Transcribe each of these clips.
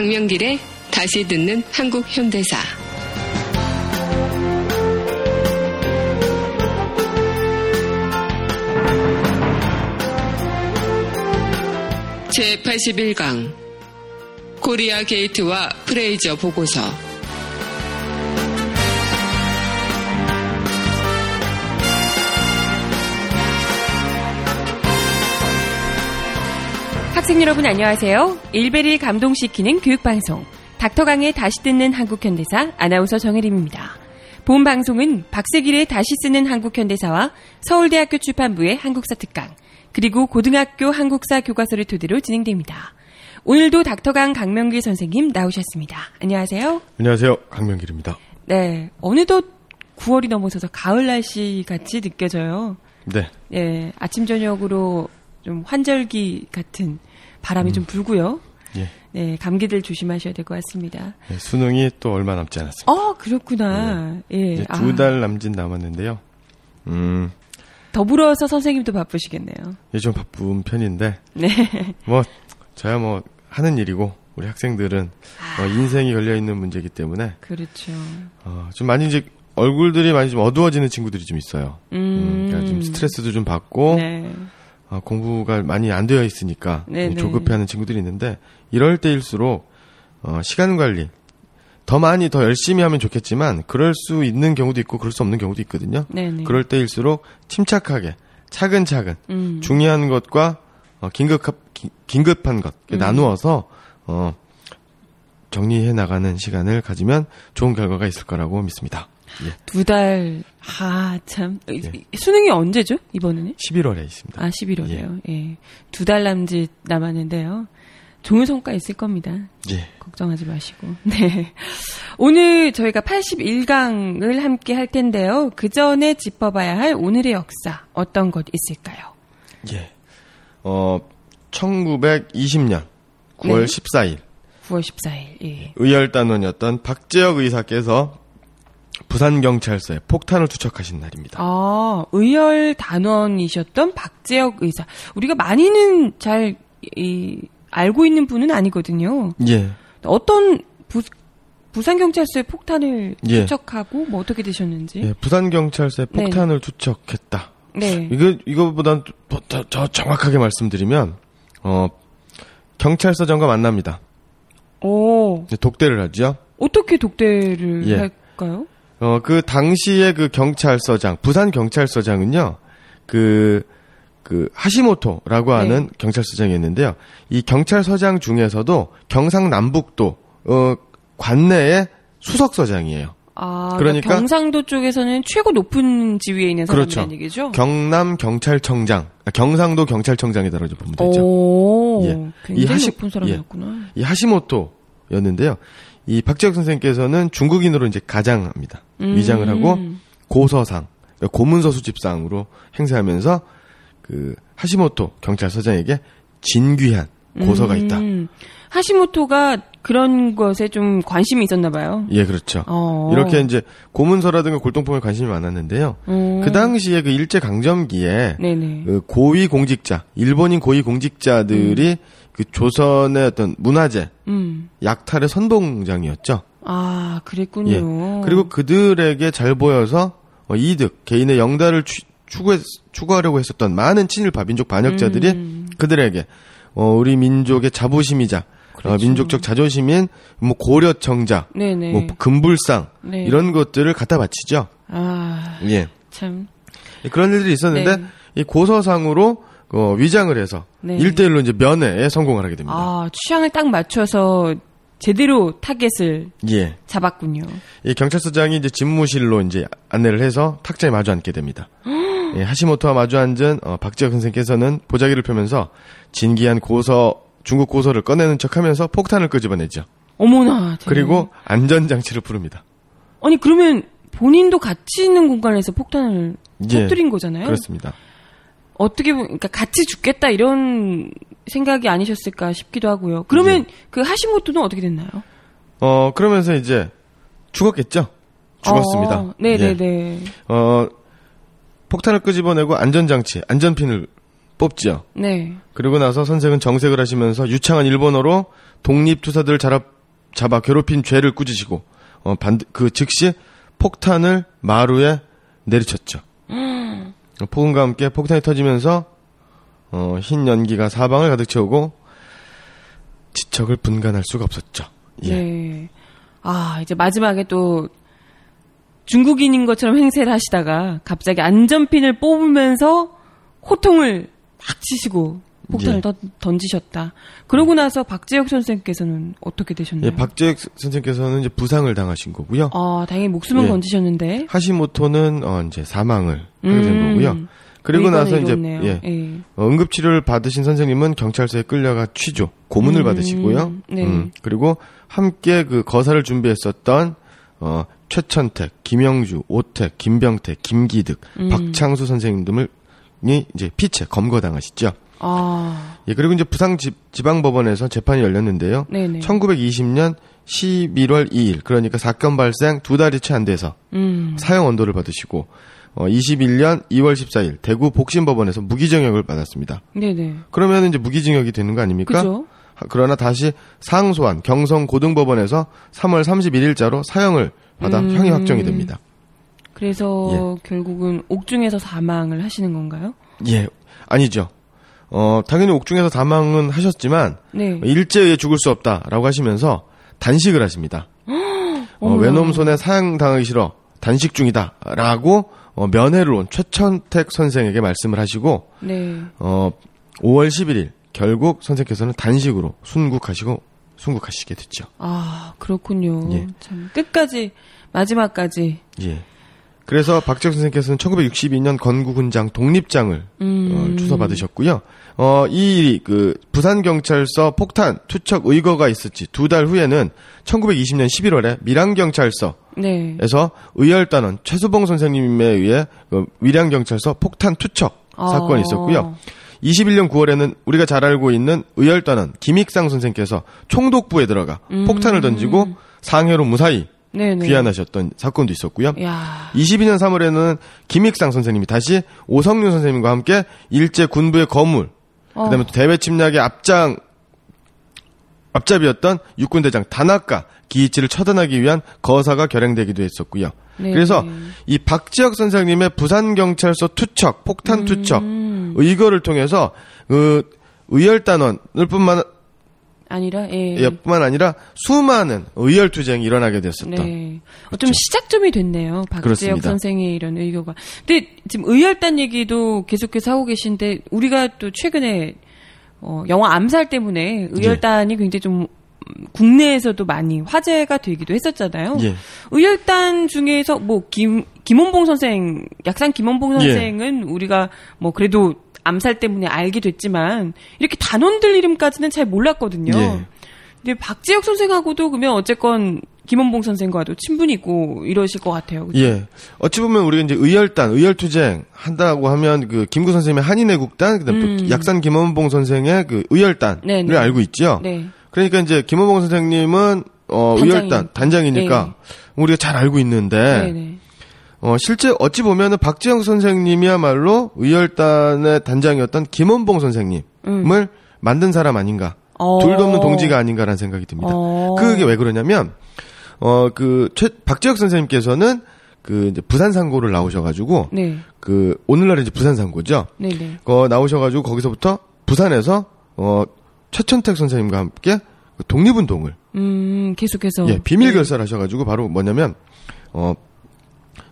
강명길의 다시 듣는 한국 현대사. 제81강 코리아 게이트와 프레이저 보고서 학생 여러분 안녕하세요. 일베를 감동시키는 교육방송 닥터강의 다시 듣는 한국현대사 아나운서 정혜림입니다. 본 방송은 박세길의 다시 쓰는 한국현대사와 서울대학교 출판부의 한국사 특강 그리고 고등학교 한국사 교과서를 토대로 진행됩니다. 오늘도 닥터강 강명길 선생님 나오셨습니다. 안녕하세요. 안녕하세요. 강명길입니다. 네. 어느덧 9월이 넘어서서 가을 날씨 같이 느껴져요. 네. 예, 아침 저녁으로 좀 환절기 같은 바람이 음. 좀 불고요. 예. 네, 감기들 조심하셔야 될 것 같습니다. 네, 수능이 또 얼마 남지 않았습니다. 어, 그렇구나. 예. 이제 아, 두달 남짓 남았는데요. 음, 더불어서 선생님도 바쁘시겠네요. 이제 좀 바쁜 편인데, 네. 뭐, 저야 뭐, 하는 일이고, 우리 학생들은 어, 인생이 걸려있는 문제이기 때문에, 그렇죠. 어, 좀 많이 이제, 얼굴들이 많이 좀 어두워지는 친구들이 좀 있어요. 음. 음, 그러니까 좀 스트레스도 좀 받고, 네. 어, 공부가 많이 안 되어 있으니까 네네. 조급해하는 친구들이 있는데 이럴 때일수록 어, 시간 관리 더 많이 더 열심히 하면 좋겠지만 그럴 수 있는 경우도 있고 그럴 수 없는 경우도 있거든요. 네네. 그럴 때일수록 침착하게 차근차근 음. 중요한 것과 어, 긴급 기- 긴급한 것 음. 나누어서 어, 정리해 나가는 시간을 가지면 좋은 결과가 있을 거라고 믿습니다. 예. 두 달, 아, 참. 예. 수능이 언제죠? 이번에는? 11월에 있습니다. 아, 11월에요. 예. 두달 남짓 남았는데요. 좋은 성과 있을 겁니다. 예. 걱정하지 마시고. 네. 오늘 저희가 81강을 함께 할 텐데요. 그 전에 짚어봐야 할 오늘의 역사 어떤 것 있을까요? 예. 어, 1920년 9월 네. 14일 9월 14일. 예. 의열단원이었던 박재혁 의사께서 부산경찰서에 폭탄을 투척하신 날입니다. 아, 의열 단원이셨던 박재혁 의사. 우리가 많이는 잘 이, 알고 있는 분은 아니거든요. 예. 어떤 부, 부산경찰서에 폭탄을 예. 투척하고 뭐 어떻게 되셨는지. 예, 부산경찰서에 네. 폭탄을 투척했다. 네. 이거, 이거보단 더, 더, 더 정확하게 말씀드리면, 어, 경찰서장과 만납니다. 오, 독대를 하죠. 어떻게 독대를 예. 할까요? 어, 그 당시에 그 경찰서장, 부산 경찰서장은요, 그, 그, 하시모토라고 하는 네. 경찰서장이었는데요. 이 경찰서장 중에서도 경상남북도, 어, 관내의 수석서장이에요. 아, 그러니까- 그러니까 경상도 쪽에서는 최고 높은 지위에 있는 그렇죠. 사람이라는 얘기죠? 경남 경찰청장, 아, 경상도 경찰청장이다라고 보면 되죠. 오, 예. 굉장히 이 하시- 높은 사람이었구나. 이 하시모토였는데요. 이 박재혁 선생님께서는 중국인으로 이제 가장합니다. 음. 위장을 하고 고서상, 그러니까 고문서 수집상으로 행세하면서 그 하시모토 경찰서장에게 진귀한 고서가 있다. 음, 하시모토가 그런 것에 좀 관심이 있었나 봐요. 예, 그렇죠. 어. 이렇게 이제 고문서라든가 골동품에 관심이 많았는데요. 음. 그 당시에 그 일제 강점기에. 그 고위 공직자, 일본인 고위 공직자들이 그 조선의 어떤 문화재 음. 약탈의 선봉장이었죠. 아, 그랬군요. 예. 그리고 그들에게 잘 보여서 어, 이득, 개인의 영달을 추, 추구해, 추구하려고 했었던 많은 친일파 민족 반역자들이 음. 그들에게 어, 우리 민족의 자부심이자 어, 그렇죠. 민족적 자존심인 뭐 고려청자, 네네. 뭐 금불상 네. 이런 것들을 갖다 바치죠. 아, 예. 참. 그런 일들이 있었는데 네. 이 고서상으로 어, 위장을 해서 네. 일 1대1로 이제 면회에 성공을 하게 됩니다. 아, 취향을 딱 맞춰서 제대로 타겟을 예. 잡았군요. 이 경찰서장이 이제 집무실로 이제 안내를 해서 탁자에 마주 앉게 됩니다. 예, 하시모토와 마주 앉은 어, 박재혁 선생께서는 보자기를 펴면서 진기한 고서 중국 고서를 꺼내는 척하면서 폭탄을 끄집어내죠. 어머나. 대단해. 그리고 안전 장치를 부릅니다. 아니 그러면 본인도 같이 있는 공간에서 폭탄을 예, 터뜨린 거잖아요. 그렇습니다. 어떻게 보면 그러니까 같이 죽겠다 이런 생각이 아니셨을까 싶기도 하고요. 그러면 그 하시모토는 어떻게 됐나요? 어 그러면서 이제 죽었겠죠. 죽었습니다. 어, 네네네. 어 폭탄을 끄집어내고 안전장치, 안전핀을 뽑죠. 네. 그리고 나서 선생은 정색을 하시면서 유창한 일본어로 독립투사들을 잡아, 잡아 괴롭힌 죄를 꾸짖으시고 어, 반, 그 즉시 폭탄을 마루에 내리쳤죠. 폭음과 함께 폭탄이 터지면서 어, 흰 연기가 사방을 가득 채우고 지척을 분간할 수가 없었죠. 예. 네. 아, 이제 마지막에 또 중국인인 것처럼 행세를 하시다가 갑자기 안전핀을 뽑으면서 호통을 막 치시고 폭탄을 예. 던- 던지셨다. 그러고 나서 박재혁 선생께서는 어떻게 되셨나요? 예, 박재혁 선생께서는 이제 부상을 당하신 거고요. 아, 다행히 목숨은 예. 건지셨는데. 하시모토는 어, 이제 사망을 하게 된 음. 거고요. 그리고 나서 이제. 예, 예. 어, 응급치료를 받으신 선생님은 경찰서에 끌려가 취조, 고문을 음, 받으시고요. 네. 음, 그리고 함께 그 거사를 준비했었던 어, 최천택, 김영주, 오택, 김병태, 김기득, 음. 박창수 선생님 등을 이 이제 피체 검거당하시죠. 아, 예, 그리고 이제 부상 지, 지방법원에서 재판이 열렸는데요. 네네. 1920년 11월 2일, 그러니까 사건 발생 두 달이 채 안 돼서 음. 사형 언도를 받으시고 어, 21년 2월 14일 대구 복심법원에서 무기징역을 받았습니다. 네네. 그러면 이제 무기징역이 되는 거 아닙니까? 그죠? 하- 그러나 다시 상소한 경성 고등법원에서 3월 31일자로 사형을 받아 음. 형이 확정이 됩니다. 그래서 결국은 옥중에서 사망을 하시는 건가요? 예, 아니죠. 어, 당연히 옥중에서 사망은 하셨지만 네. 일제에 죽을 수 없다라고 하시면서 단식을 하십니다. 어. 외놈 손에 사형 당하기 싫어 단식 중이다라고 어, 면회를 온 최천택 선생에게 말씀을 하시고 네. 어, 5월 11일 결국 선생께서는 단식으로 순국하시고 순국하시게 됐죠. 아, 그렇군요. 예. 참, 끝까지, 마지막까지. 예. 그래서 박재혁 선생께서는 1962년 건국훈장 독립장을 음. 어, 주서받으셨고요. 어, 이 그 부산 경찰서 폭탄 투척 의거가 있었지 두 달 후에는 1920년 11월에 밀양 경찰서에서 네. 의열단원 최수봉 선생님에 의해 그 밀양 경찰서 폭탄 투척 사건이 아. 있었고요. 21년 9월에는 우리가 잘 알고 있는 의열단원 김익상 선생께서 총독부에 들어가 폭탄을 던지고 상해로 무사히 음. 네네. 귀환하셨던 사건도 있었고요. 야 22년 3월에는 김익상 선생님이 다시 오성윤 선생님과 함께 일제 군부의 거물, 어. 그다음에 또 대외 침략의 앞장 앞잡이였던 육군 대장 다나카 기이치를 처단하기 위한 거사가 결행되기도 했었고요. 네. 그래서 이 박지혁 선생님의 부산 경찰서 투척, 폭탄 투척 음. 의거를 통해서 그 의열단원을 뿐만 아니라, 예. 예, 뿐만 아니라 수많은 의열 투쟁이 일어나게 됐었던 네. 어, 좀 시작점이 됐네요. 박재혁. 선생의 이런 의교가. 근데 지금 의열단 얘기도 계속해서 하고 계신데 우리가 또 최근에 어, 영화 암살 때문에 의열단이 굉장히 좀 음, 국내에서도 많이 화제가 되기도 했었잖아요. 예. 의열단 중에서 뭐 김 김원봉 선생, 약산 김원봉 예. 선생은 우리가 뭐 그래도 암살 때문에 알게 됐지만 이렇게 단원들 이름까지는 잘 몰랐거든요. 예. 근데 박지혁 선생하고도 그러면 어쨌건 김원봉 선생과도 친분이고 이러실 것 같아요. 그죠? 예. 어찌 보면 우리가 이제 의열단, 의열투쟁 한다고 하면 그 김구 선생님의 한인애국단, 그다음에 음. 또 약산 김원봉 선생의 그 의열단을 네네. 알고 있죠. 네. 그러니까 이제 김원봉 선생님은 어 단장이니까. 의열단 단장이니까 우리가 잘 알고 있는데 네, 네. 어 실제 어찌 보면은 박지영 선생님이야말로 의열단의 단장이었던 김원봉 선생님을 만든 사람 아닌가. 음. 어. 둘도 없는 동지가 아닌가라는 생각이 듭니다. 어. 그게 왜 그러냐면 어그 박지혁 선생님께서는 그 이제 부산 상고를 나오셔가지고 네. 그 오늘날 이제 부산 상고죠. 네, 네. 거 나오셔가지고 거기서부터 부산에서 어 최천택 선생님과 함께 그 독립운동을 음, 계속해서 예 비밀 네. 결사를 하셔가지고 바로 뭐냐면 어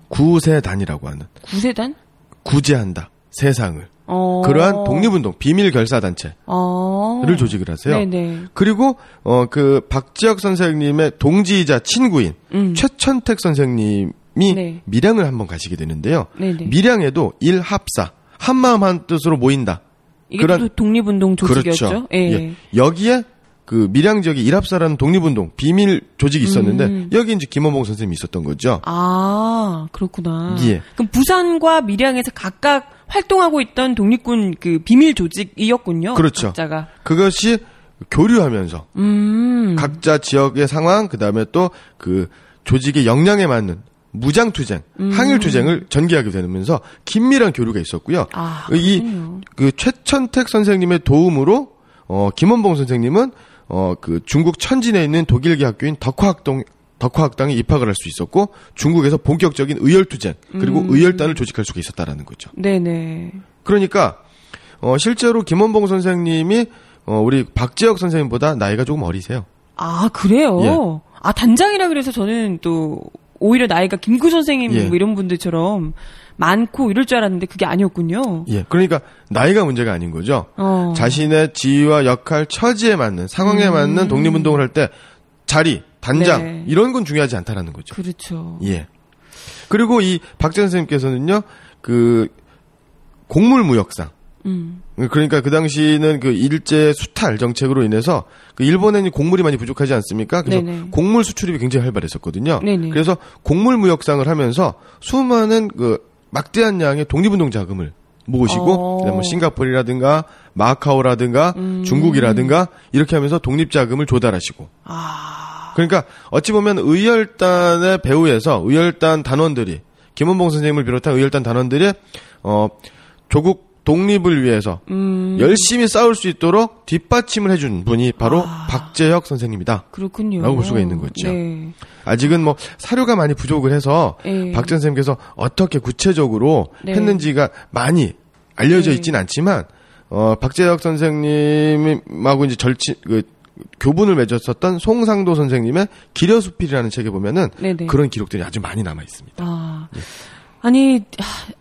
구세단이라고 하는 구세단? 구제한다 세상을 어. 그러한 독립운동 비밀 결사 단체를 어. 조직을 하세요. 네, 네. 그리고 어 그 박지혁 선생님의 동지이자 친구인 음. 최천택 선생님이 네. 밀양을 한번 가시게 되는데요. 네, 네. 밀양에도 일합사 한마음 한뜻으로 모인다. 이게 그런- 또 독립운동 조직이었죠. 그렇죠. 예. 예. 여기에 그 밀양 지역에 일합사라는 독립운동 비밀 조직이 있었는데 음. 여기 이제 김원봉 선생님이 있었던 거죠. 아, 그렇구나. 예. 그럼 부산과 밀양에서 각각 활동하고 있던 독립군 그 비밀 조직이었군요. 그렇죠. 각자가. 그것이 교류하면서 음. 각자 지역의 상황 그다음에 또 그 조직의 역량에 맞는 무장 투쟁, 항일 투쟁을 전개하게 되면서 긴밀한 교류가 있었고요. 아, 이 그렇군요. 그 최천택 선생님의 도움으로 어 김원봉 선생님은 어 그 중국 천진에 있는 독일계 학교인 덕화학동 덕화학당에 입학을 할 수 있었고 중국에서 본격적인 의열투쟁 그리고 의열단을 조직할 수가 있었다라는 거죠. 네네. 그러니까 어 실제로 김원봉 선생님이 어 우리 박재혁 선생님보다 나이가 조금 어리세요. 아, 그래요? 예. 아, 단장이라 그래서 저는 또, 오히려 나이가 김구 선생님 예. 뭐 이런 분들처럼 많고 이럴 줄 알았는데 그게 아니었군요. 예. 그러니까 나이가 문제가 아닌 거죠. 어. 자신의 지위와 역할, 처지에 맞는 상황에 맞는 독립운동을 할 때 자리, 단장 네. 이런 건 중요하지 않다라는 거죠. 그렇죠. 예. 그리고 이 박재 선생님께서는요, 그 곡물 무역상. 음. 그러니까 그 당시는 그 일제 수탈 정책으로 인해서 그 일본에는 곡물이 많이 부족하지 않습니까? 그래서 네네. 곡물 수출입이 굉장히 활발했었거든요. 네네. 그래서 곡물 무역상을 하면서 수많은 그 막대한 양의 독립운동 자금을 모으시고 어. 뭐 싱가포르라든가 마카오라든가 음. 중국이라든가 이렇게 하면서 독립 자금을 조달하시고 아. 그러니까 어찌 보면 의열단의 배후에서 의열단 단원들이 김원봉 선생님을 비롯한 의열단 단원들이 어 조국 독립을 위해서 음. 열심히 싸울 수 있도록 뒷받침을 해준 분이 바로 아. 박재혁 선생님이다. 그렇군요. 라고 볼 수가 있는 거죠. 네. 아직은 뭐 사료가 많이 부족을 해서 예. 박 선생님께서 어떻게 구체적으로 네. 했는지가 많이 알려져 네. 있진 않지만 어 박재혁 선생님하고 이제 절친 그 교분을 맺었었던 송상도 선생님의 기려수필이라는 책에 보면은 네네. 그런 기록들이 아주 많이 남아 있습니다. 아. 아니, 하,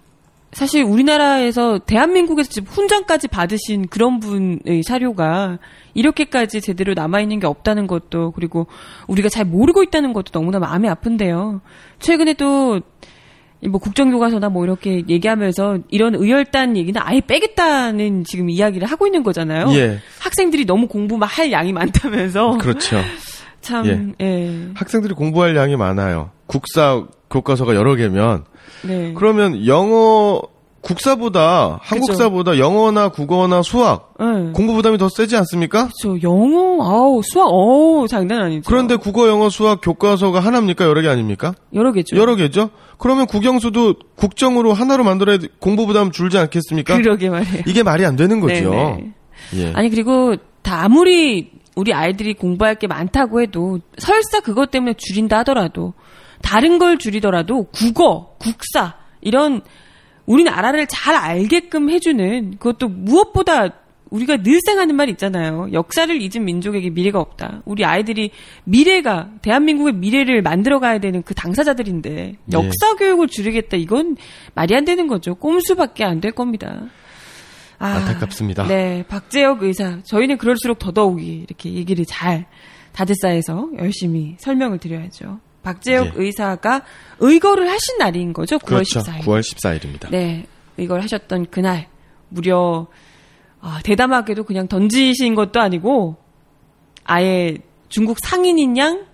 사실 우리나라에서 대한민국에서 지금 훈장까지 받으신 그런 분의 사료가 이렇게까지 제대로 남아있는 게 없다는 것도 그리고 우리가 잘 모르고 있다는 것도 너무나 마음이 아픈데요. 최근에 또, 이뭐 국정교과서나 뭐 이렇게 얘기하면서 이런 의열단 얘기는 아예 빼겠다는 지금 이야기를 하고 있는 거잖아요. 예. 학생들이 너무 공부 막할 양이 많다면서. 그렇죠. 참, 예. 학생들이 공부할 양이 많아요. 국사 교과서가 여러 개면 네. 그러면 영어 국사보다 한국사보다 영어나 국어나 수학 네. 공부 부담이 더 세지 않습니까? 저 영어, 아우 수학, 어우 장난 아니죠. 그런데 국어, 영어, 수학 교과서가 하나입니까? 여러 개 아닙니까? 여러 개죠. 여러 개죠. 그러면 국영수도 국정으로 하나로 만들어야 공부 부담 줄지 않겠습니까? 그러게 말이에요. 이게 말이 안 되는 거죠. 네네. 예. 아니 그리고 다 아무리 우리 아이들이 공부할 게 많다고 해도 설사 그것 때문에 줄인다 하더라도 다른 걸 줄이더라도 국어, 국사 이런 우리나라를 잘 알게끔 해주는 그것도 무엇보다 우리가 늘상 하는 말 있잖아요. 역사를 잊은 민족에게 미래가 없다. 우리 아이들이 미래가 대한민국의 미래를 만들어 가야 되는 그 당사자들인데 역사 교육을 줄이겠다 이건 말이 안 되는 거죠. 꼼수밖에 안 될 겁니다. 아, 안타깝습니다. 네, 박재혁 의사. 저희는 그럴수록 더더욱이 이렇게 얘기를 잘 다드사에서 열심히 설명을 드려야죠. 박재혁 예. 의사가 의거를 하신 날인 거죠. 9월 그렇죠. 14일. 9월 14일입니다. 네, 의거를 하셨던 그날 무려 아, 대담하게도 그냥 던지신 것도 아니고 아예 중국 상인인 양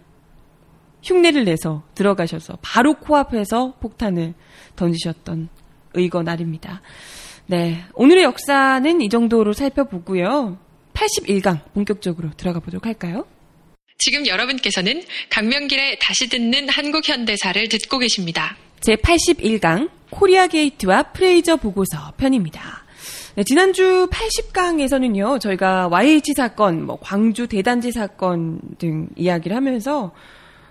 흉내를 내서 들어가셔서 바로 코앞에서 폭탄을 던지셨던 의거 날입니다. 네, 오늘의 역사는 이 정도로 살펴보고요. 81강 본격적으로 들어가 보도록 할까요? 지금 여러분께서는 강명길의 다시 듣는 한국 현대사를 듣고 계십니다. 제 81강 코리아 게이트와 프레이저 보고서 편입니다. 네, 지난주 80강에서는요, 저희가 YH 사건, 뭐 광주 대단지 사건 등 이야기를 하면서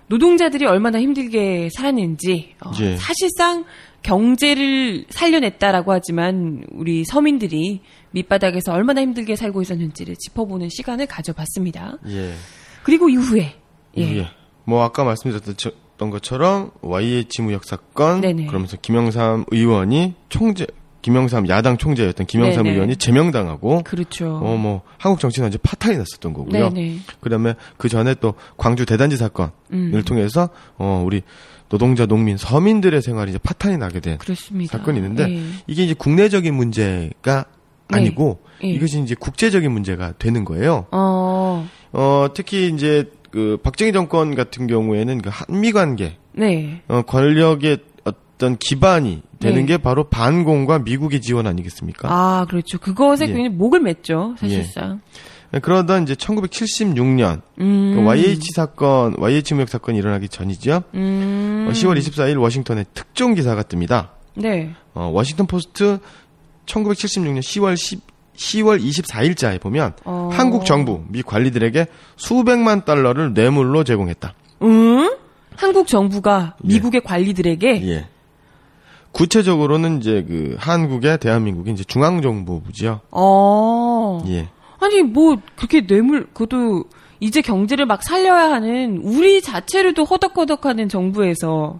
노동자들이 얼마나 힘들게 살았는지, 어, 예. 사실상 경제를 살려냈다라고 하지만 우리 서민들이 밑바닥에서 얼마나 힘들게 살고 있었는지를 짚어보는 시간을 가져봤습니다. 예. 그리고 이후에, 예. 예. 뭐 아까 말씀드렸던 것처럼 YH 무역 사건 네네. 그러면서 김영삼 의원이 총재 김영삼 야당 총재였던 김영삼 네네. 의원이 제명당하고 그렇죠. 어 뭐 한국 정치는 이제 파탄이 났었던 거고요. 네네. 그다음에 그 전에 또 광주 대단지 사건을 음. 통해서 어 우리 노동자, 농민, 서민들의 생활이 이제 파탄이 나게 된 그렇습니다. 사건이 있는데 예. 이게 이제 국내적인 문제가 네. 아니고 예. 이것이 이제 국제적인 문제가 되는 거예요. 어, 어 특히 이제 그 박정희 정권 같은 경우에는 그 한미 관계 네. 어, 권력의 어떤 기반이 되는 네. 게 바로 반공과 미국의 지원 아니겠습니까? 아, 그렇죠. 그것에 예. 굉장히 목을 맸죠, 사실상. 그러던 이제 1976년 음. 그 YH 사건, YH 무역 사건이 일어나기 전이죠. 음. 어, 10월 24일 워싱턴에 특종 기사가 뜹니다. 네. 어, 워싱턴 포스트 1976년 10월 10, 10월 24일자에 보면 어. 한국 정부 미 관리들에게 수백만 달러를 뇌물로 제공했다. 음? 한국 정부가 미국의 관리들에게 예. 구체적으로는 이제 그 한국의 대한민국의 이제 중앙정보부지요. 어. 예. 아니 뭐 그렇게 뇌물 그것도 이제 경제를 막 살려야 하는 우리 자체로도 허덕허덕하는 정부에서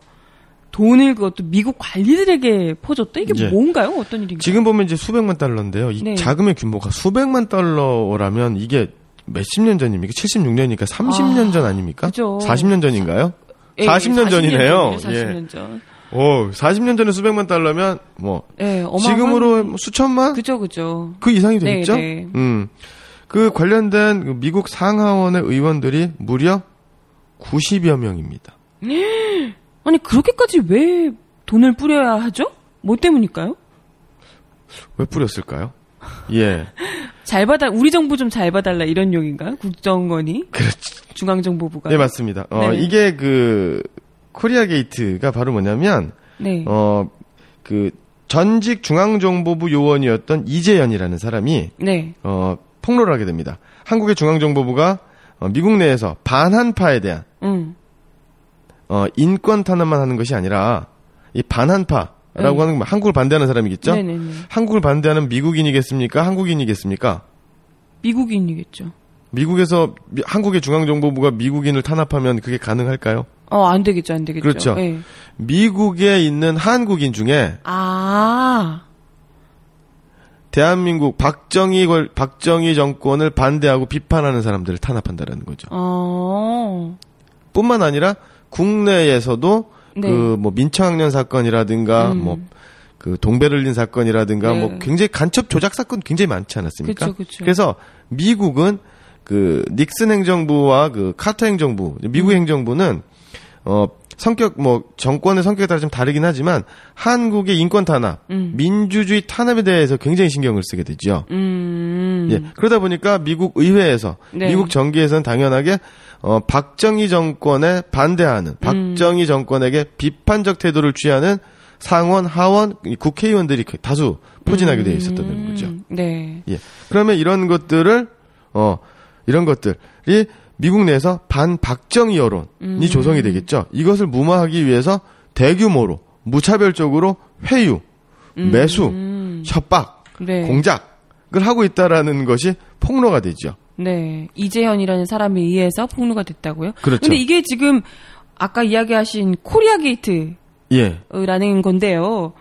돈을 그것도 미국 관리들에게 퍼줬다 이게 예. 뭔가요? 어떤 일인가요? 지금 보면 이제 수백만 달러인데요. 이 네. 자금의 규모가 수백만 달러라면 이게 몇십 년 전입니까? 76년이니까 30년 전 아닙니까? 그죠. 40년 전인가요? 예, 40년 전이네요. 40년 전. 오, 40년 전에 수백만 달러면 뭐 예, 어마어마한- 지금으로 뭐 수천만 그죠 그죠. 그 이상이 네, 되겠죠? 네. 음. 그 관련된 그 미국 상하원의 의원들이 무려 90여 명입니다. 아니 그렇게까지 왜 돈을 뿌려야 하죠? 뭐 때문일까요? 왜 뿌렸을까요? 예. 잘 받아 우리 정부 좀 잘 봐달라 이런 용인가요? 국정원이 중앙정보부가 네, 맞습니다. 어, 네. 이게 그 코리아 게이트가 바로 뭐냐면 네. 어, 그 전직 중앙정보부 요원이었던 이재현이라는 사람이 네. 어, 폭로를 하게 됩니다. 한국의 중앙정보부가 어, 미국 내에서 반한파에 대한 음. 어, 인권 탄압만 하는 것이 아니라 이 반한파라고 네. 하는 건 한국을 반대하는 사람이겠죠? 네네네. 한국을 반대하는 미국인이겠습니까? 한국인이겠습니까? 미국인이겠죠. 미국에서 미- 한국의 중앙정보부가 미국인을 탄압하면 그게 가능할까요? 어, 안 되겠죠, 안 되겠죠. 그렇죠. 예. 미국에 있는 한국인 중에 아, 대한민국 박정희 걸 박정희 정권을 반대하고 비판하는 사람들을 탄압한다라는 거죠. 어, 뿐만 아니라 국내에서도 네. 그뭐 민청학년 사건이라든가 음. 뭐그 동베를린 사건이라든가 네. 뭐 굉장히 간첩 조작 사건 굉장히 많지 않았습니까? 그쵸, 그쵸. 래서 미국은 그 닉슨 행정부와 그 카터 행정부, 미국 음. 행정부는 어 성격 뭐 정권의 성격에 따라 좀 다르긴 하지만 한국의 인권 탄압, 음. 민주주의 탄압에 대해서 굉장히 신경을 쓰게 되죠. 음. 예. 그러다 보니까 미국 의회에서 네. 미국 정계에서는 당연하게 어 박정희 정권에 반대하는 박정희 정권에게 비판적 태도를 취하는 상원, 하원, 이 국회의원들이 그 다수 포진하게 되어 있었다는 거죠. 음, 네. 예. 그러면 이런 것들을 어 이런 것들이 미국 내에서 반박정희 여론이 음. 조성이 되겠죠. 이것을 무마하기 위해서 대규모로 무차별적으로 회유, 매수, 음. 협박, 네. 공작을 하고 있다라는 것이 폭로가 되죠. 네. 이재현이라는 사람에 의해서 폭로가 됐다고요? 그렇죠. 근데 이게 지금 아까 이야기하신 코리아 게이트라는 예. 건데요.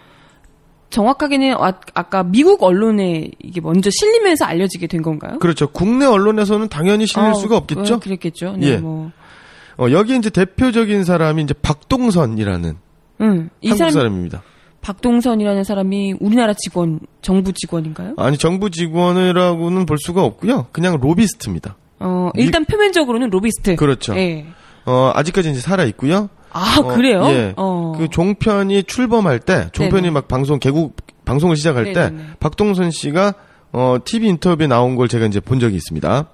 정확하게는 아, 아까 미국 언론에 이게 먼저 실리면서 알려지게 된 건가요? 그렇죠. 국내 언론에서는 당연히 실릴 어, 수가 없겠죠. 어, 그랬겠죠. 네, 예. 뭐. 어, 여기 이제 대표적인 사람이 이제 박동선이라는 응. 이 한국 사람 사람입니다. 박동선이라는 사람이 우리나라 직원, 정부 직원인가요? 아니 정부 직원이라고는 볼 수가 없고요. 그냥 로비스트입니다. 어, 일단 표면적으로는 로비스트. 그렇죠. 예. 어, 아직까지 이제 살아 있고요. 아, 어, 그래요? 예. 어. 그 종편이 출범할 때, 종편이 네네. 막 방송 개국 방송을 시작할 때 네네네. 박동선 씨가 어, TV 인터뷰에 나온 걸 제가 이제 본 적이 있습니다.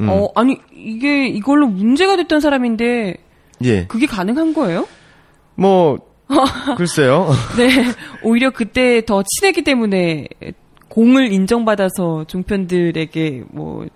음. 어, 아니, 이게 이걸로 문제가 됐던 사람인데, 예. 그게 가능한 거예요? 뭐 글쎄요. 네. 오히려 그때 더 친했기 때문에 공을 인정받아서 종편들에게 뭐,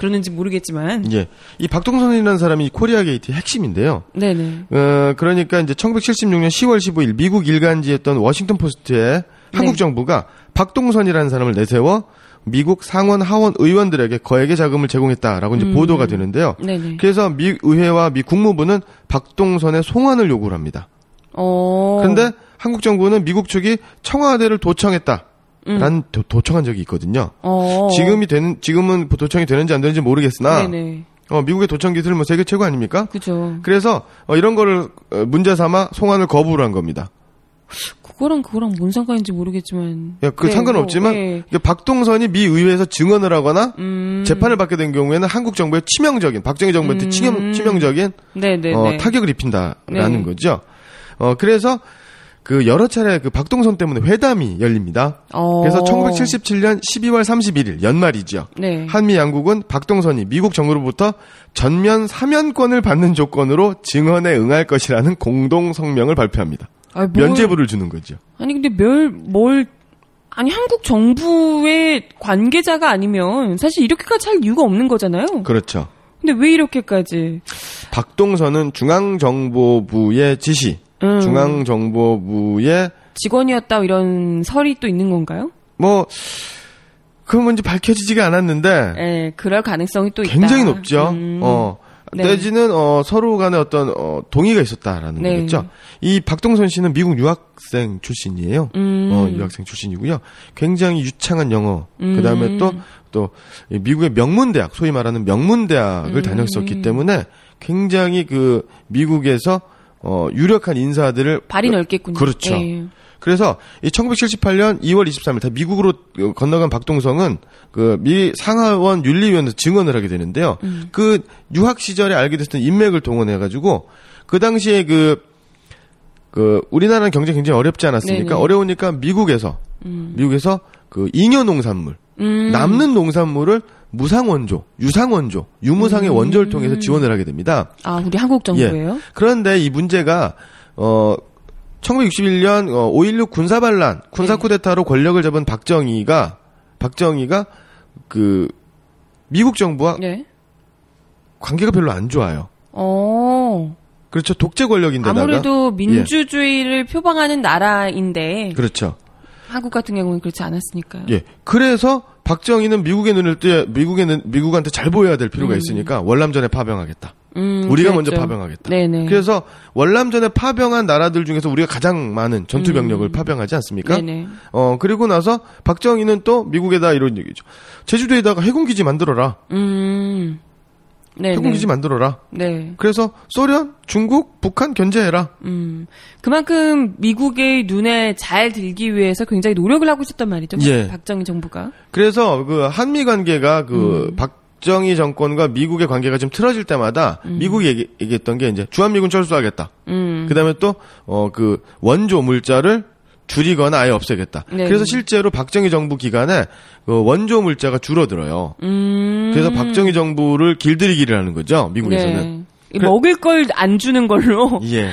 그러는지 모르겠지만. 예. 이 박동선이라는 사람이 코리아 게이트의 핵심인데요. 네네. 어, 그러니까 이제 1976년 10월 15일 미국 일간지였던 워싱턴 포스트에 한국 네. 정부가 박동선이라는 사람을 내세워 미국 상원 하원 의원들에게 거액의 자금을 제공했다라고 이제 음. 보도가 되는데요. 네네. 그래서 미 의회와 미 국무부는 박동선의 송환을 요구를 합니다. 어. 그런데 한국 정부는 미국 측이 청와대를 도청했다. 음. 란 도, 도청한 적이 있거든요. 어. 지금이 되는 지금은 도청이 되는지 안 되는지 모르겠으나 네네. 어, 미국의 도청 기술 뭐 세계 최고 아닙니까? 그죠. 그래서 어, 이런 거를 어, 문제 삼아 송환을 거부를 한 겁니다. 그거랑 그거랑 뭔 상관인지 모르겠지만. 야, 그 네, 상관없지만 뭐, 예. 이게 박동선이 미 의회에서 증언을 하거나 음. 재판을 받게 된 경우에는 한국 정부의 치명적인 박정희 정부한테 치명, 치명적인 네네네. 어, 타격을 입힌다라는 네. 거죠. 어, 그래서 그 여러 차례 그 박동선 때문에 회담이 열립니다. 어. 그래서 1977년 12월 31일 연말이죠. 네. 한미 양국은 박동선이 미국 정부로부터 전면 사면권을 받는 조건으로 증언에 응할 것이라는 공동 성명을 발표합니다. 아, 뭘- 면제부를 주는 거죠. 아니 근데 뭘, 뭘 아니 한국 정부의 관계자가 아니면 사실 이렇게까지 할 이유가 없는 거잖아요. 그렇죠. 근데 왜 이렇게까지? 박동선은 중앙정보부의 지시, 음. 중앙정보부의 직원이었다 이런 설이 또 있는 건가요? 뭐 그건 뭔지 밝혀지지가 않았는데 예, 그럴 가능성이 또 있다. 굉장히 높죠. 음. 어. 네. 내지는 어, 서로 간에 어떤 어, 동의가 있었다라는 네. 거겠죠. 이 박동선 씨는 미국 유학생 출신이에요. 음. 어, 유학생 출신이고요. 굉장히 유창한 영어. 음. 그다음에 또 또 미국의 명문 대학, 소위 말하는 명문 대학을 음. 다녔었기 때문에 굉장히 그 미국에서 어, 유력한 인사들을 발이 넓겠군요. 그렇죠. 예. 그래서 이 1978년 2월 23일 다 미국으로 건너간 박동성은 그 미 상하원 윤리위원회에서 증언을 하게 되는데요. 음. 그 유학 시절에 알게 됐던 인맥을 동원해 가지고 그 당시에 그, 그 우리나라는 경제 굉장히 어렵지 않았습니까? 네네. 어려우니까 미국에서 미국에서 그 잉여 농산물 음. 남는 농산물을 무상 원조, 유상 원조, 유무상의 음. 원조를 통해서 지원을 하게 됩니다. 아, 우리 한국 정부예요? 그런데 이 문제가 어 1961년 어, 5.16 군사반란, 군사 네. 쿠데타로 권력을 잡은 박정희가 박정희가 그 미국 정부와 네. 관계가 별로 안 좋아요. 어. 그렇죠. 독재 권력인데다가 아무래도 민주주의를 표방하는 나라인데 그렇죠. 한국 같은 경우는 그렇지 않았으니까요. 예. 그래서 박정희는 미국의 눈을 뜨 미국의 눈- 미국한테 잘 보여야 될 필요가 있으니까 월남전에 파병하겠다. 음, 우리가 그랬죠. 먼저 파병하겠다. 네네. 그래서 월남전에 파병한 나라들 중에서 우리가 가장 많은 전투 병력을 파병하지 않습니까? 음. 네네. 어, 그리고 나서 박정희는 또 미국에다 이런 얘기죠. 제주도에다가 해군 기지 만들어라. 음. 네네. 해군기지 만들어라. 네. 그래서 소련, 중국, 북한 견제해라. 음. 그만큼 미국의 눈에 잘 들기 위해서 굉장히 노력을 하고 있었단 말이죠. 예. 박정희 정부가. 그래서 그 한미 관계가 음. 그 박정희 정권과 미국의 관계가 좀 틀어질 때마다 미국이 얘기, 얘기 했던 게 이제 주한미군 철수하겠다. 음. 그다음에 또 어 그 원조 물자를 줄이거나 아예 없애겠다. 네. 그래서 실제로 박정희 정부 기간에 그 원조 물자가 줄어들어요. 음. 그래서 박정희 정부를 길들이기를 하는 거죠. 미국에서는. 네. 이 그래- 먹을 걸 안 주는 걸로. 예.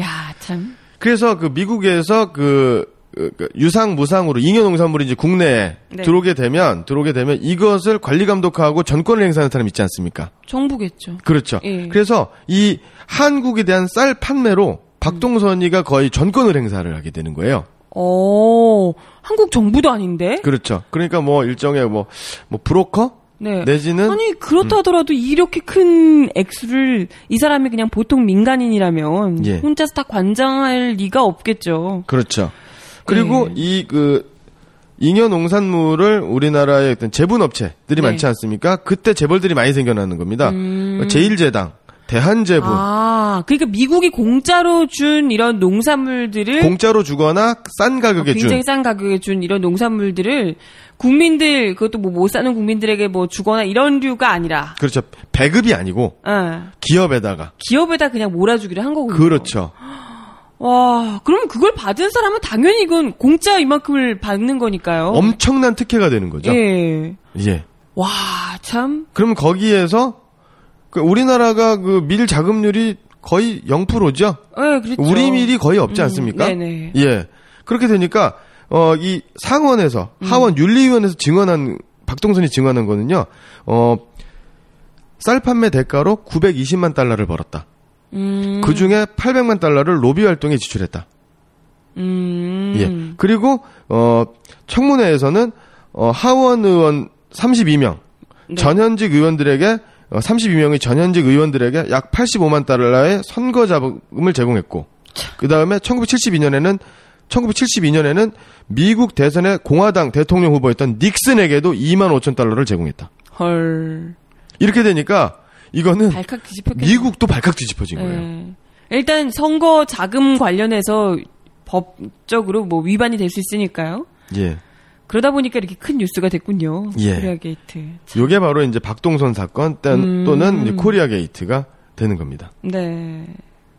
야, 참. 그래서 그 미국에서 그, 그- 그 유상 무상으로 잉여 농산물이 이제 국내에 네. 들어오게 되면 들어오게 되면 이것을 관리 감독하고 전권을 행사하는 사람 있지 않습니까? 정부겠죠. 그렇죠. 예. 그래서 이 한국에 대한 쌀 판매로 박동선이가 거의 전권을 행사를 하게 되는 거예요. 어, 한국 정부도 아닌데? 그렇죠. 그러니까 뭐 일종의 뭐, 뭐 브로커? 네. 내지는 아니, 그렇다 하더라도 이렇게 큰 액수를 이 사람이 그냥 보통 민간인이라면 예. 혼자서 다 관장할 리가 없겠죠. 그렇죠. 그리고 예. 이그 잉여 농산물을 우리나라의 어떤 재분업체들이 네. 많지 않습니까? 그때 재벌들이 많이 생겨나는 겁니다. 제일제당, 대한제분, 음. 아, 그러니까 미국이 공짜로 준 이런 농산물들을 공짜로 주거나 싼 가격에 준 굉장히 싼 가격에 준 이런 농산물들을 국민들 그것도 뭐 못 사는 국민들에게 뭐 주거나 이런 류가 아니라 그렇죠. 배급이 아니고 어, 기업에다가 기업에다 그냥 몰아주기를 한 거군요. 그렇죠. 와, 그럼 그걸 받은 사람은 당연히 이건 공짜 이만큼을 받는 거니까요. 엄청난 특혜가 되는 거죠. 예. 예. 와, 참. 그럼 거기에서 그 우리나라가 그 밀 자금률이 거의 0%죠. 예, 그렇죠. 우리 밀이 거의 없지 음, 않습니까? 네네. 예. 그렇게 되니까 어 이 상원에서 음. 하원 윤리위원회에서 증언한 박동선이 증언한 거는요. 어 쌀 판매 대가로 920만 달러를 벌었다. 음, 그 중에 800만 달러를 로비 활동에 지출했다. 음. 예. 그리고 어 청문회에서는 어 하원 의원 32명 네. 전현직 의원들에게 어, 32명의 전현직 의원들에게 약 85만 달러의 선거 자금을 제공했고 그 다음에 1972년에는 1972년에는 미국 대선의 공화당 대통령 후보였던 닉슨에게도 2만 5천 달러를 제공했다. 헐. 이렇게 되니까 이거는 발칵. 미국도 발칵 뒤집어진 거예요. 예. 일단 선거 자금 관련해서 법적으로 뭐 위반이 될 수 있으니까요. 예. 그러다 보니까 이렇게 큰 뉴스가 됐군요. 예. 코리아 게이트. 요게 바로 이제 박동선 사건 또- 음. 또는 이제 코리아 게이트가 되는 겁니다. 네.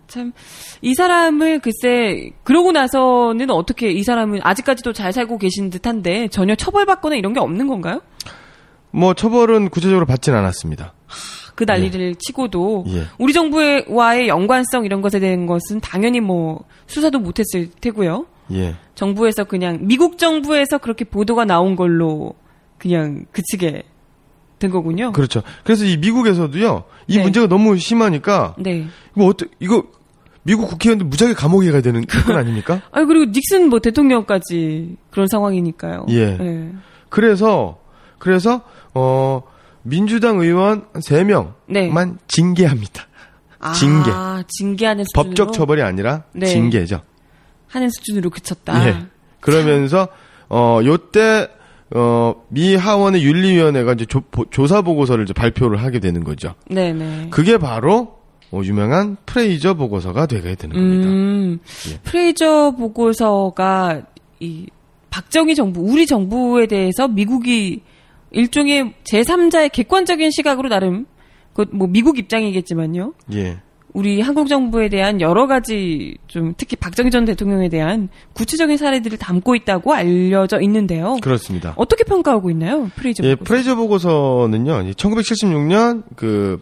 참, 이 사람을 글쎄, 그러고 나서는 어떻게 이 사람은 아직까지도 잘 살고 계신 듯 한데 전혀 처벌받거나 이런 게 없는 건가요? 뭐 처벌은 구체적으로 받진 않았습니다. 그 난리를 치고도 예. 우리 정부와의 연관성 이런 것에 대한 것은 당연히 뭐 수사도 못했을 테고요. 예. 정부에서 그냥 미국 정부에서 그렇게 보도가 나온 걸로 그냥 그치게 된 거군요. 그렇죠. 그래서 이 미국에서도요. 이 네. 문제가 너무 심하니까 네. 이거 어때 이거 미국 국회의원들 무작위 감옥에 가야 되는 건 아닙니까? 아 그리고 닉슨 뭐 대통령까지 그런 상황이니까요. 예. 네. 그래서 그래서 어 민주당 의원 3명만 네. 징계합니다. 아, 징계. 징계하는 법적 처벌이 아니라 네. 징계죠. 하는 수준으로 그쳤다. 예. 그러면서 어 요때 어 미 하원의 윤리위원회가 이제 조, 사 보고서를 이제 발표를 하게 되는 거죠. 네네. 그게 바로 어, 유명한 프레이저 보고서가 되게 되는 겁니다. 음, 예. 프레이저 보고서가 이 박정희 정부, 우리 정부에 대해서 미국이 일종의 제3자의 객관적인 시각으로 나름 그뭐 미국 입장이겠지만요. 예. 우리 한국 정부에 대한 여러 가지 좀 특히 박정희 전 대통령에 대한 구체적인 사례들을 담고 있다고 알려져 있는데요. 그렇습니다. 어떻게 평가하고 있나요? 프레이저 예, 보고서. 프레이저 보고서는요, 1976년 그,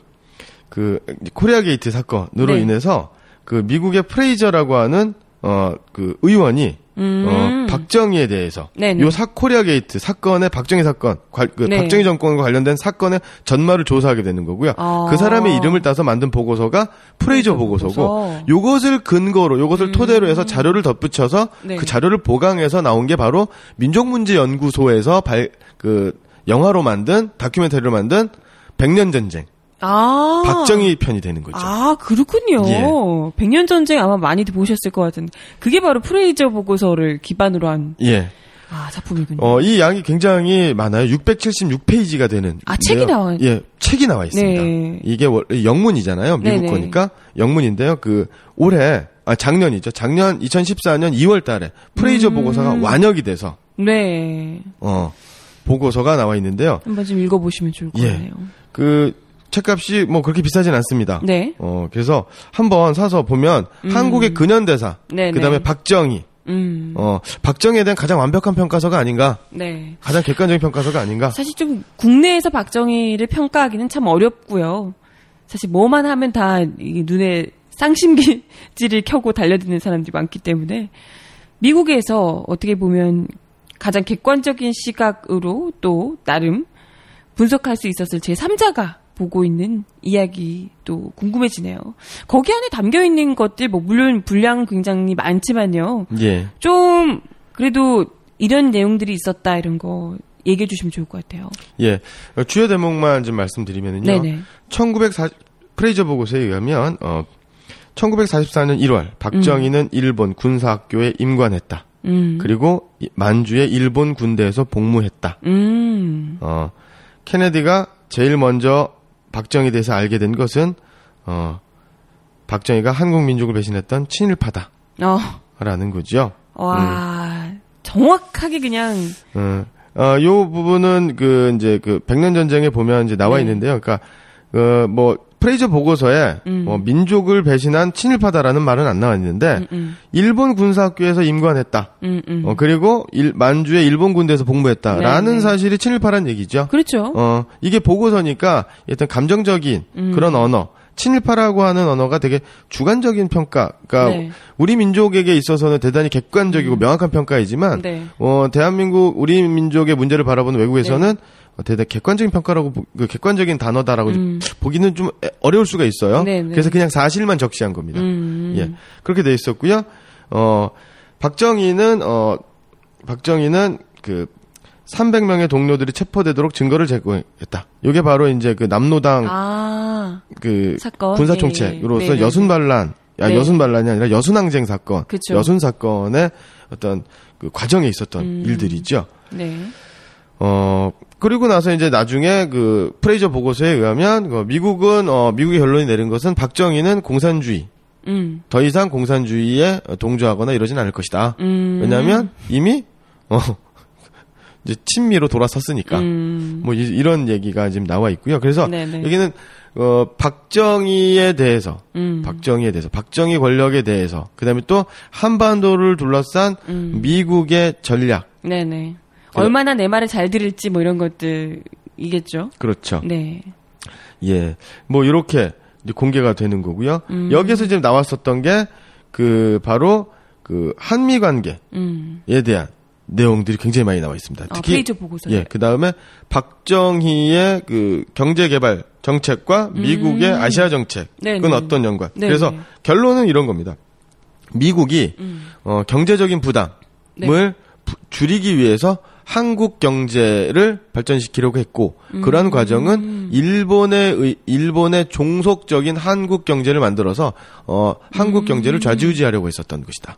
그, 코리아 게이트 사건으로 네. 인해서 그 미국의 프레이저라고 하는, 어, 그 의원이, 음. 어, 박정희에 대해서, 네네. 요 사, 코리아 게이트 사건의 박정희 사건, 관- 그 네. 박정희 정권과 관련된 사건의 전말을 조사하게 되는 거고요. 아. 그 사람의 이름을 따서 만든 보고서가 프레이저 보고서고, 보고서. 음. 요것을 근거로, 요것을 토대로 해서 자료를 덧붙여서 네. 그 자료를 보강해서 나온 게 바로 민족문제연구소에서 발, 그, 영화로 만든, 다큐멘터리로 만든 백년 전쟁. 아. 박정희 편이 되는 거죠. 아, 그렇군요. 예. 백년 전쟁 아마 많이들 보셨을 것 같은데. 그게 바로 프레이저 보고서를 기반으로 한, 예. 아, 작품이군요. 어, 이 양이 굉장히 많아요. 676페이지가 되는. 아, 책이. 나와요? 예, 책이 나와 있습니다. 네. 이게 월- 영문이잖아요. 미국 네네. 거니까. 영문인데요. 그, 올해, 아, 작년이죠. 작년 2014년 2월 달에 프레이저 음. 보고서가 완역이 돼서, 네. 어, 보고서가 나와 있는데요. 한번 좀 읽어보시면 좋을 것 예. 같네요. 그, 책값이 뭐 그렇게 비싸진 않습니다. 네. 어, 그래서 한번 사서 보면 한국의 근현대사, 네네. 그다음에 박정희, 음. 어, 박정희에 대한 가장 완벽한 평가서가 아닌가, 네. 가장 객관적인 평가서가 아닌가. 사실 좀 국내에서 박정희를 평가하기는 참 어렵고요. 사실 뭐만 하면 다이 눈에 쌍심기질을 켜고 달려드는 사람들이 많기 때문에 미국에서 어떻게 보면 가장 객관적인 시각으로 또 나름 분석할 수 있었을 제3자가 보고 있는 이야기도 궁금해지네요. 거기 안에 담겨 있는 것들 뭐 물론 분량 굉장히 많지만요. 예. 좀 그래도 이런 내용들이 있었다 이런 거 얘기해 주시면 좋을 것 같아요. 예. 어, 주요 대목만 좀 말씀드리면은요. 네네. 1940 프레이저 보고서에 의하면 어 1944년 1월 박정희는 일본 군사학교에 임관했다. 음. 그리고 이- 만주의 일본 군대에서 복무했다. 음. 어 케네디가 제일 먼저 박정희에 대해서 알게 된 것은 어 박정희가 한국 민족을 배신했던 친일파다라는 어. 거죠. 와. 정확하게 그냥 어, 어, 요 부분은 그 이제 그 백년 전쟁에 보면 이제 나와 네. 있는데요. 그러니까 그뭐 프레이저 보고서에 음. 뭐 민족을 배신한 친일파다라는 말은 안 나와 있는데 음, 음. 일본 군사학교에서 임관했다. 음, 음. 어, 그리고 일, 만주의 일본 군대에서 복무했다라는 네, 네. 사실이 친일파란 얘기죠. 그렇죠. 어, 이게 보고서니까 일단 감정적인 음. 그런 언어. 친일파라고 하는 언어가 되게 주관적인 평가, 그러니까 네. 음. 우리 민족에게 있어서는 대단히 객관적이고 명확한 평가이지만 네. 어, 대한민국 우리 민족의 문제를 바라보는 외국에서는 어, 대단히 객관적인 평가라고 보- 그 객관적인 단어다라고 좀 음. 보기는 좀 애- 어려울 수가 있어요. 네, 네. 그래서 그냥 사실만 적시한 겁니다. 음. 예. 그렇게 돼 있었고요. 어, 박정희는 어 박정희는 그 300명의 동료들이 체포되도록 증거를 제공했다. 이게 바로 이제 그 남노당 아. 그 사건. 군사 네. 총책으로서 네, 네, 여순 반란, 야, 네. 여순 반란이 아니라 여순항쟁 사건, 그쵸. 여순 사건의 어떤 그 과정에 있었던 음. 일들이죠. 네. 어 그리고 나서 이제 나중에 그 프레이저 보고서에 의하면 그 미국은 어 미국의 결론이 내린 것은 박정희는 공산주의 음. 더 이상 공산주의에 동조하거나 이러진 않을 것이다. 음. 왜냐하면 이미 어 이제 친미로 돌아섰으니까 음. 뭐 이, 런 얘기가 지금 나와 있고요. 그래서 네네. 여기는 어, 박정희에 대해서, 음. 박정희에 대해서, 박정희 권력에 대해서, 그 다음에 또 한반도를 둘러싼 음. 미국의 전략. 네네. 그- 얼마나 내 말을 잘 들을지 뭐 이런 것들이겠죠. 그렇죠. 네. 예. 뭐, 이렇게 이제 공개가 되는 거고요. 음. 여기서 지금 나왔었던 게, 그, 바로, 그, 한미 관계에 음. 대한 내용들이 굉장히 많이 나와 있습니다. 아, 특히, 페이저 보고서. 예, 그 다음에 박정희의 그 경제개발 정책과 미국의 아시아 정책은 음. 네네. 어떤 연관? 네네. 그래서 결론은 이런 겁니다. 미국이 음. 어, 경제적인 부담을 네. 부- 줄이기 위해서 한국 경제를 발전시키려고 했고 음. 그러한 과정은 일본의 의- 일본의 종속적인 한국 경제를 만들어서 어, 한국 음. 경제를 좌지우지하려고 했었던 것이다.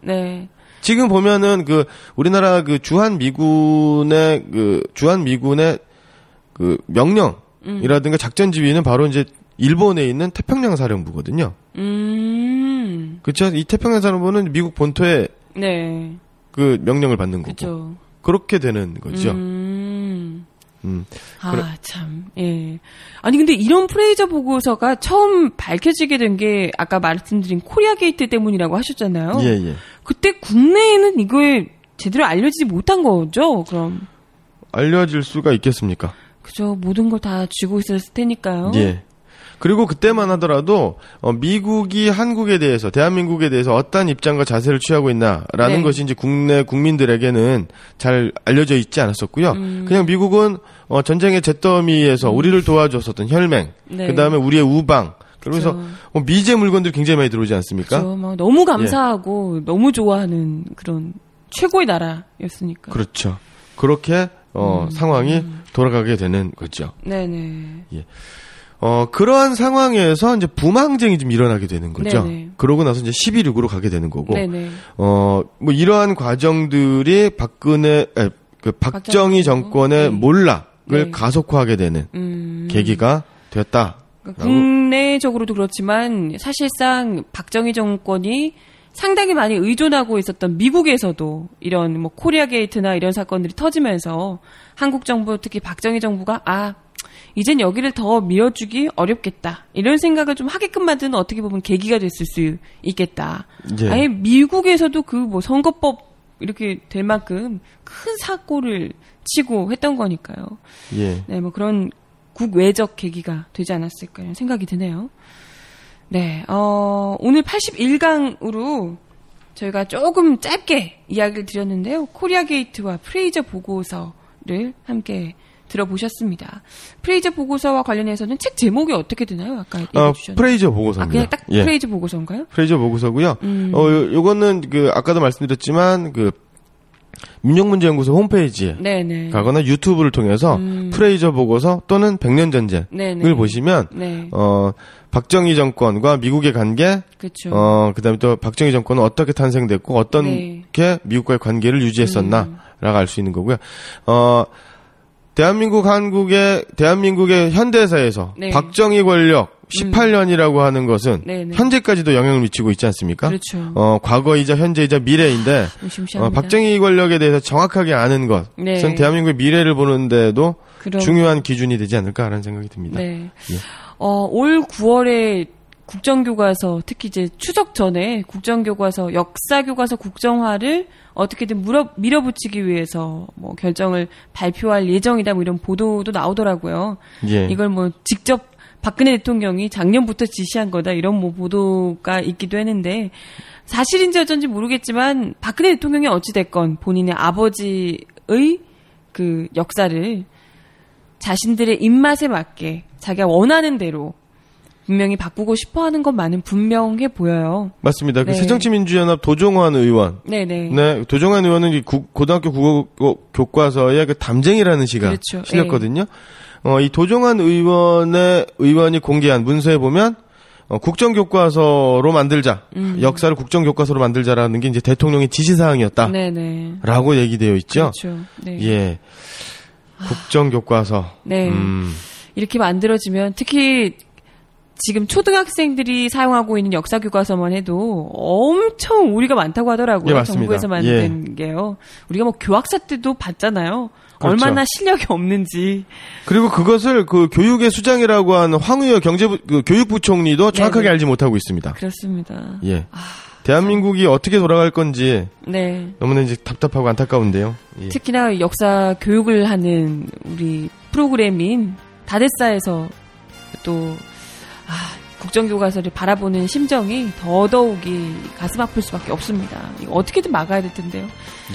네. 지금 보면은 그 우리나라 그 주한 미군의 그 주한 미군의 그 명령이라든가 작전 지휘는 바로 이제 일본에 있는 태평양 사령부거든요. 음. 그렇죠? 이 태평양 사령부는 미국 본토에 네. 그 명령을 받는 거고 그죠. 그렇게 되는 거죠. 음. 음. 아, 그래- 참, 예. 아니, 근데 이런 프레이저 보고서가 처음 밝혀지게 된 게 아까 말씀드린 코리아 게이트 때문이라고 하셨잖아요. 예, 예. 그때 국내에는 이거에 제대로 알려지지 못한 거죠, 그럼. 알려질 수가 있겠습니까? 그죠. 모든 걸 다 쥐고 있었을 테니까요. 예. 그리고 그때만 하더라도 어, 미국이 한국에 대해서 대한민국에 대해서 어떤 입장과 자세를 취하고 있나라는 네. 것이 이제 국내 국민들에게는 잘 알려져 있지 않았었고요. 음. 그냥 미국은 어, 전쟁의 잿더미에서 우리를 도와줬었던 혈맹, 네. 그 다음에 우리의 우방, 그러면서 그죠. 어, 미제 물건들이 굉장히 많이 들어오지 않습니까? 그죠. 막 너무 감사하고 너무 좋아하는 그런 최고의 나라였으니까. 그렇죠. 그렇게 어, 음. 상황이 돌아가게 되는 거죠. 네네. 어, 그러한 상황에서 이제 부마항쟁이 좀 일어나게 되는 거죠. 네네. 그러고 나서 이제 10.26으로 가게 되는 거고, 네네. 어, 뭐 이러한 과정들이 박근혜, 에, 그 박정희 정권의 네. 몰락을 네. 가속화하게 되는 음. 계기가 되었다. 그러니까 국내적으로도 그렇지만 사실상 박정희 정권이 상당히 많이 의존하고 있었던 미국에서도 이런 뭐 코리아 게이트나 이런 사건들이 터지면서 한국 정부 특히 박정희 정부가 아 이젠 여기를 더 밀어주기 어렵겠다 이런 생각을 좀 하게끔 만드는 어떻게 보면 계기가 됐을 수 있겠다. 예. 아예 미국에서도 그 뭐 선거법 이렇게 될 만큼 큰 사고를 치고 했던 거니까요. 예. 네, 뭐 그런 국외적 계기가 되지 않았을까 이런 생각이 드네요. 네, 어, 오늘 81강으로 저희가 조금 짧게 이야기를 드렸는데요. 코리아 게이트와 프레이저 보고서를 함께 들어보셨습니다. 프레이저 보고서와 관련해서는 책 제목이 어떻게 되나요? 아까 어. 프레이저 아, 보고서입니다. 그냥 딱 예. 프레이저 보고서인가요? 프레이저 보고서고요. 음. 어, 요- 요거는 그 아까도 말씀드렸지만 그 민족문제연구소 홈페이지에 네네. 가거나 유튜브를 통해서 음. 프레이저 보고서 또는 백년 전쟁을 네네. 보시면 네. 어 박정희 정권과 미국의 관계 그렇죠. 어 그다음에 또 박정희 정권은 어떻게 탄생됐고 어떻게 네. 미국과의 관계를 유지했었나라고 음. 알수 있는 거고요. 어 대한민국 한국의 대한민국의 현대사에서 네. 음. 박정희 권력 18년이라고 하는 것은 네네. 현재까지도 영향을 미치고 있지 않습니까? 그렇죠. 어 과거이자 현재이자 미래인데 심심합니다. 어, 박정희 권력에 대해서 정확하게 아는 것은 네. 대한민국의 미래를 보는데도 그럼- 중요한 기준이 되지 않을까라는 생각이 듭니다. 네. 예. 어, 올 9월에 국정교과서, 특히 이제 추석 전에 국정교과서, 역사교과서 국정화를 어떻게든 물어, 밀어붙이기 위해서 뭐 결정을 발표할 예정이다 뭐 이런 보도도 나오더라고요. 예. 이걸 뭐 직접 박근혜 대통령이 작년부터 지시한 거다 이런 뭐 보도가 있기도 했는데 사실인지 어쩐지 모르겠지만 박근혜 대통령이 어찌 됐건 본인의 아버지의 그 역사를 자신들의 입맛에 맞게 자기가 원하는 대로 분명히 바꾸고 싶어 하는 것만은 분명해 보여요. 맞습니다. 그 네. 새정치민주연합 도종환 의원. 네네. 네, 도종환 의원은 이 국- 고등학교 국어 교과서에 그 담쟁이라는 시가 그렇죠. 실렸거든요. 어, 이 도종환 의원의 의원이 공개한 문서에 보면 어, 국정교과서로 만들자, 역사를 국정교과서로 만들자라는 게 이제 대통령의 지시사항이었다라고 네네. 얘기되어 있죠. 그렇죠. 네. 예, 국정교과서. 네. 음, 이렇게 만들어지면 특히 지금 초등학생들이 사용하고 있는 역사 교과서만 해도 엄청 오류가 많다고 하더라고요. 예, 맞습니다. 정부에서 만든 게요. 우리가 뭐 교학사 때도 봤잖아요. 그렇죠. 얼마나 실력이 없는지. 그리고 그것을 그 교육의 수장이라고 하는 황우여 경제부 그 교육부총리도 정확하게 네네. 알지 못하고 있습니다. 그렇습니다. 예. 대한민국이 어떻게 돌아갈 건지 네. 너무나 이제 답답하고 안타까운데요. 예. 특히나 역사 교육을 하는 우리 프로그램인 다듣사에서 또 아, 국정교과서를 바라보는 심정이 더더욱이 가슴 아플 수밖에 없습니다. 이거 어떻게든 막아야 될 텐데요.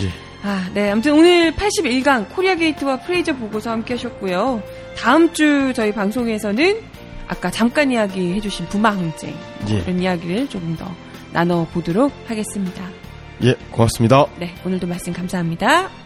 예. 아, 네. 아무튼 오늘 81강 코리아 게이트와 프레이저 보고서 함께 하셨고요. 다음 주 저희 방송에서는 아까 잠깐 이야기 해주신 부마 항쟁 예. 그런 이야기를 조금 더 나눠보도록 하겠습니다. 예, 고맙습니다. 네. 오늘도 말씀 감사합니다.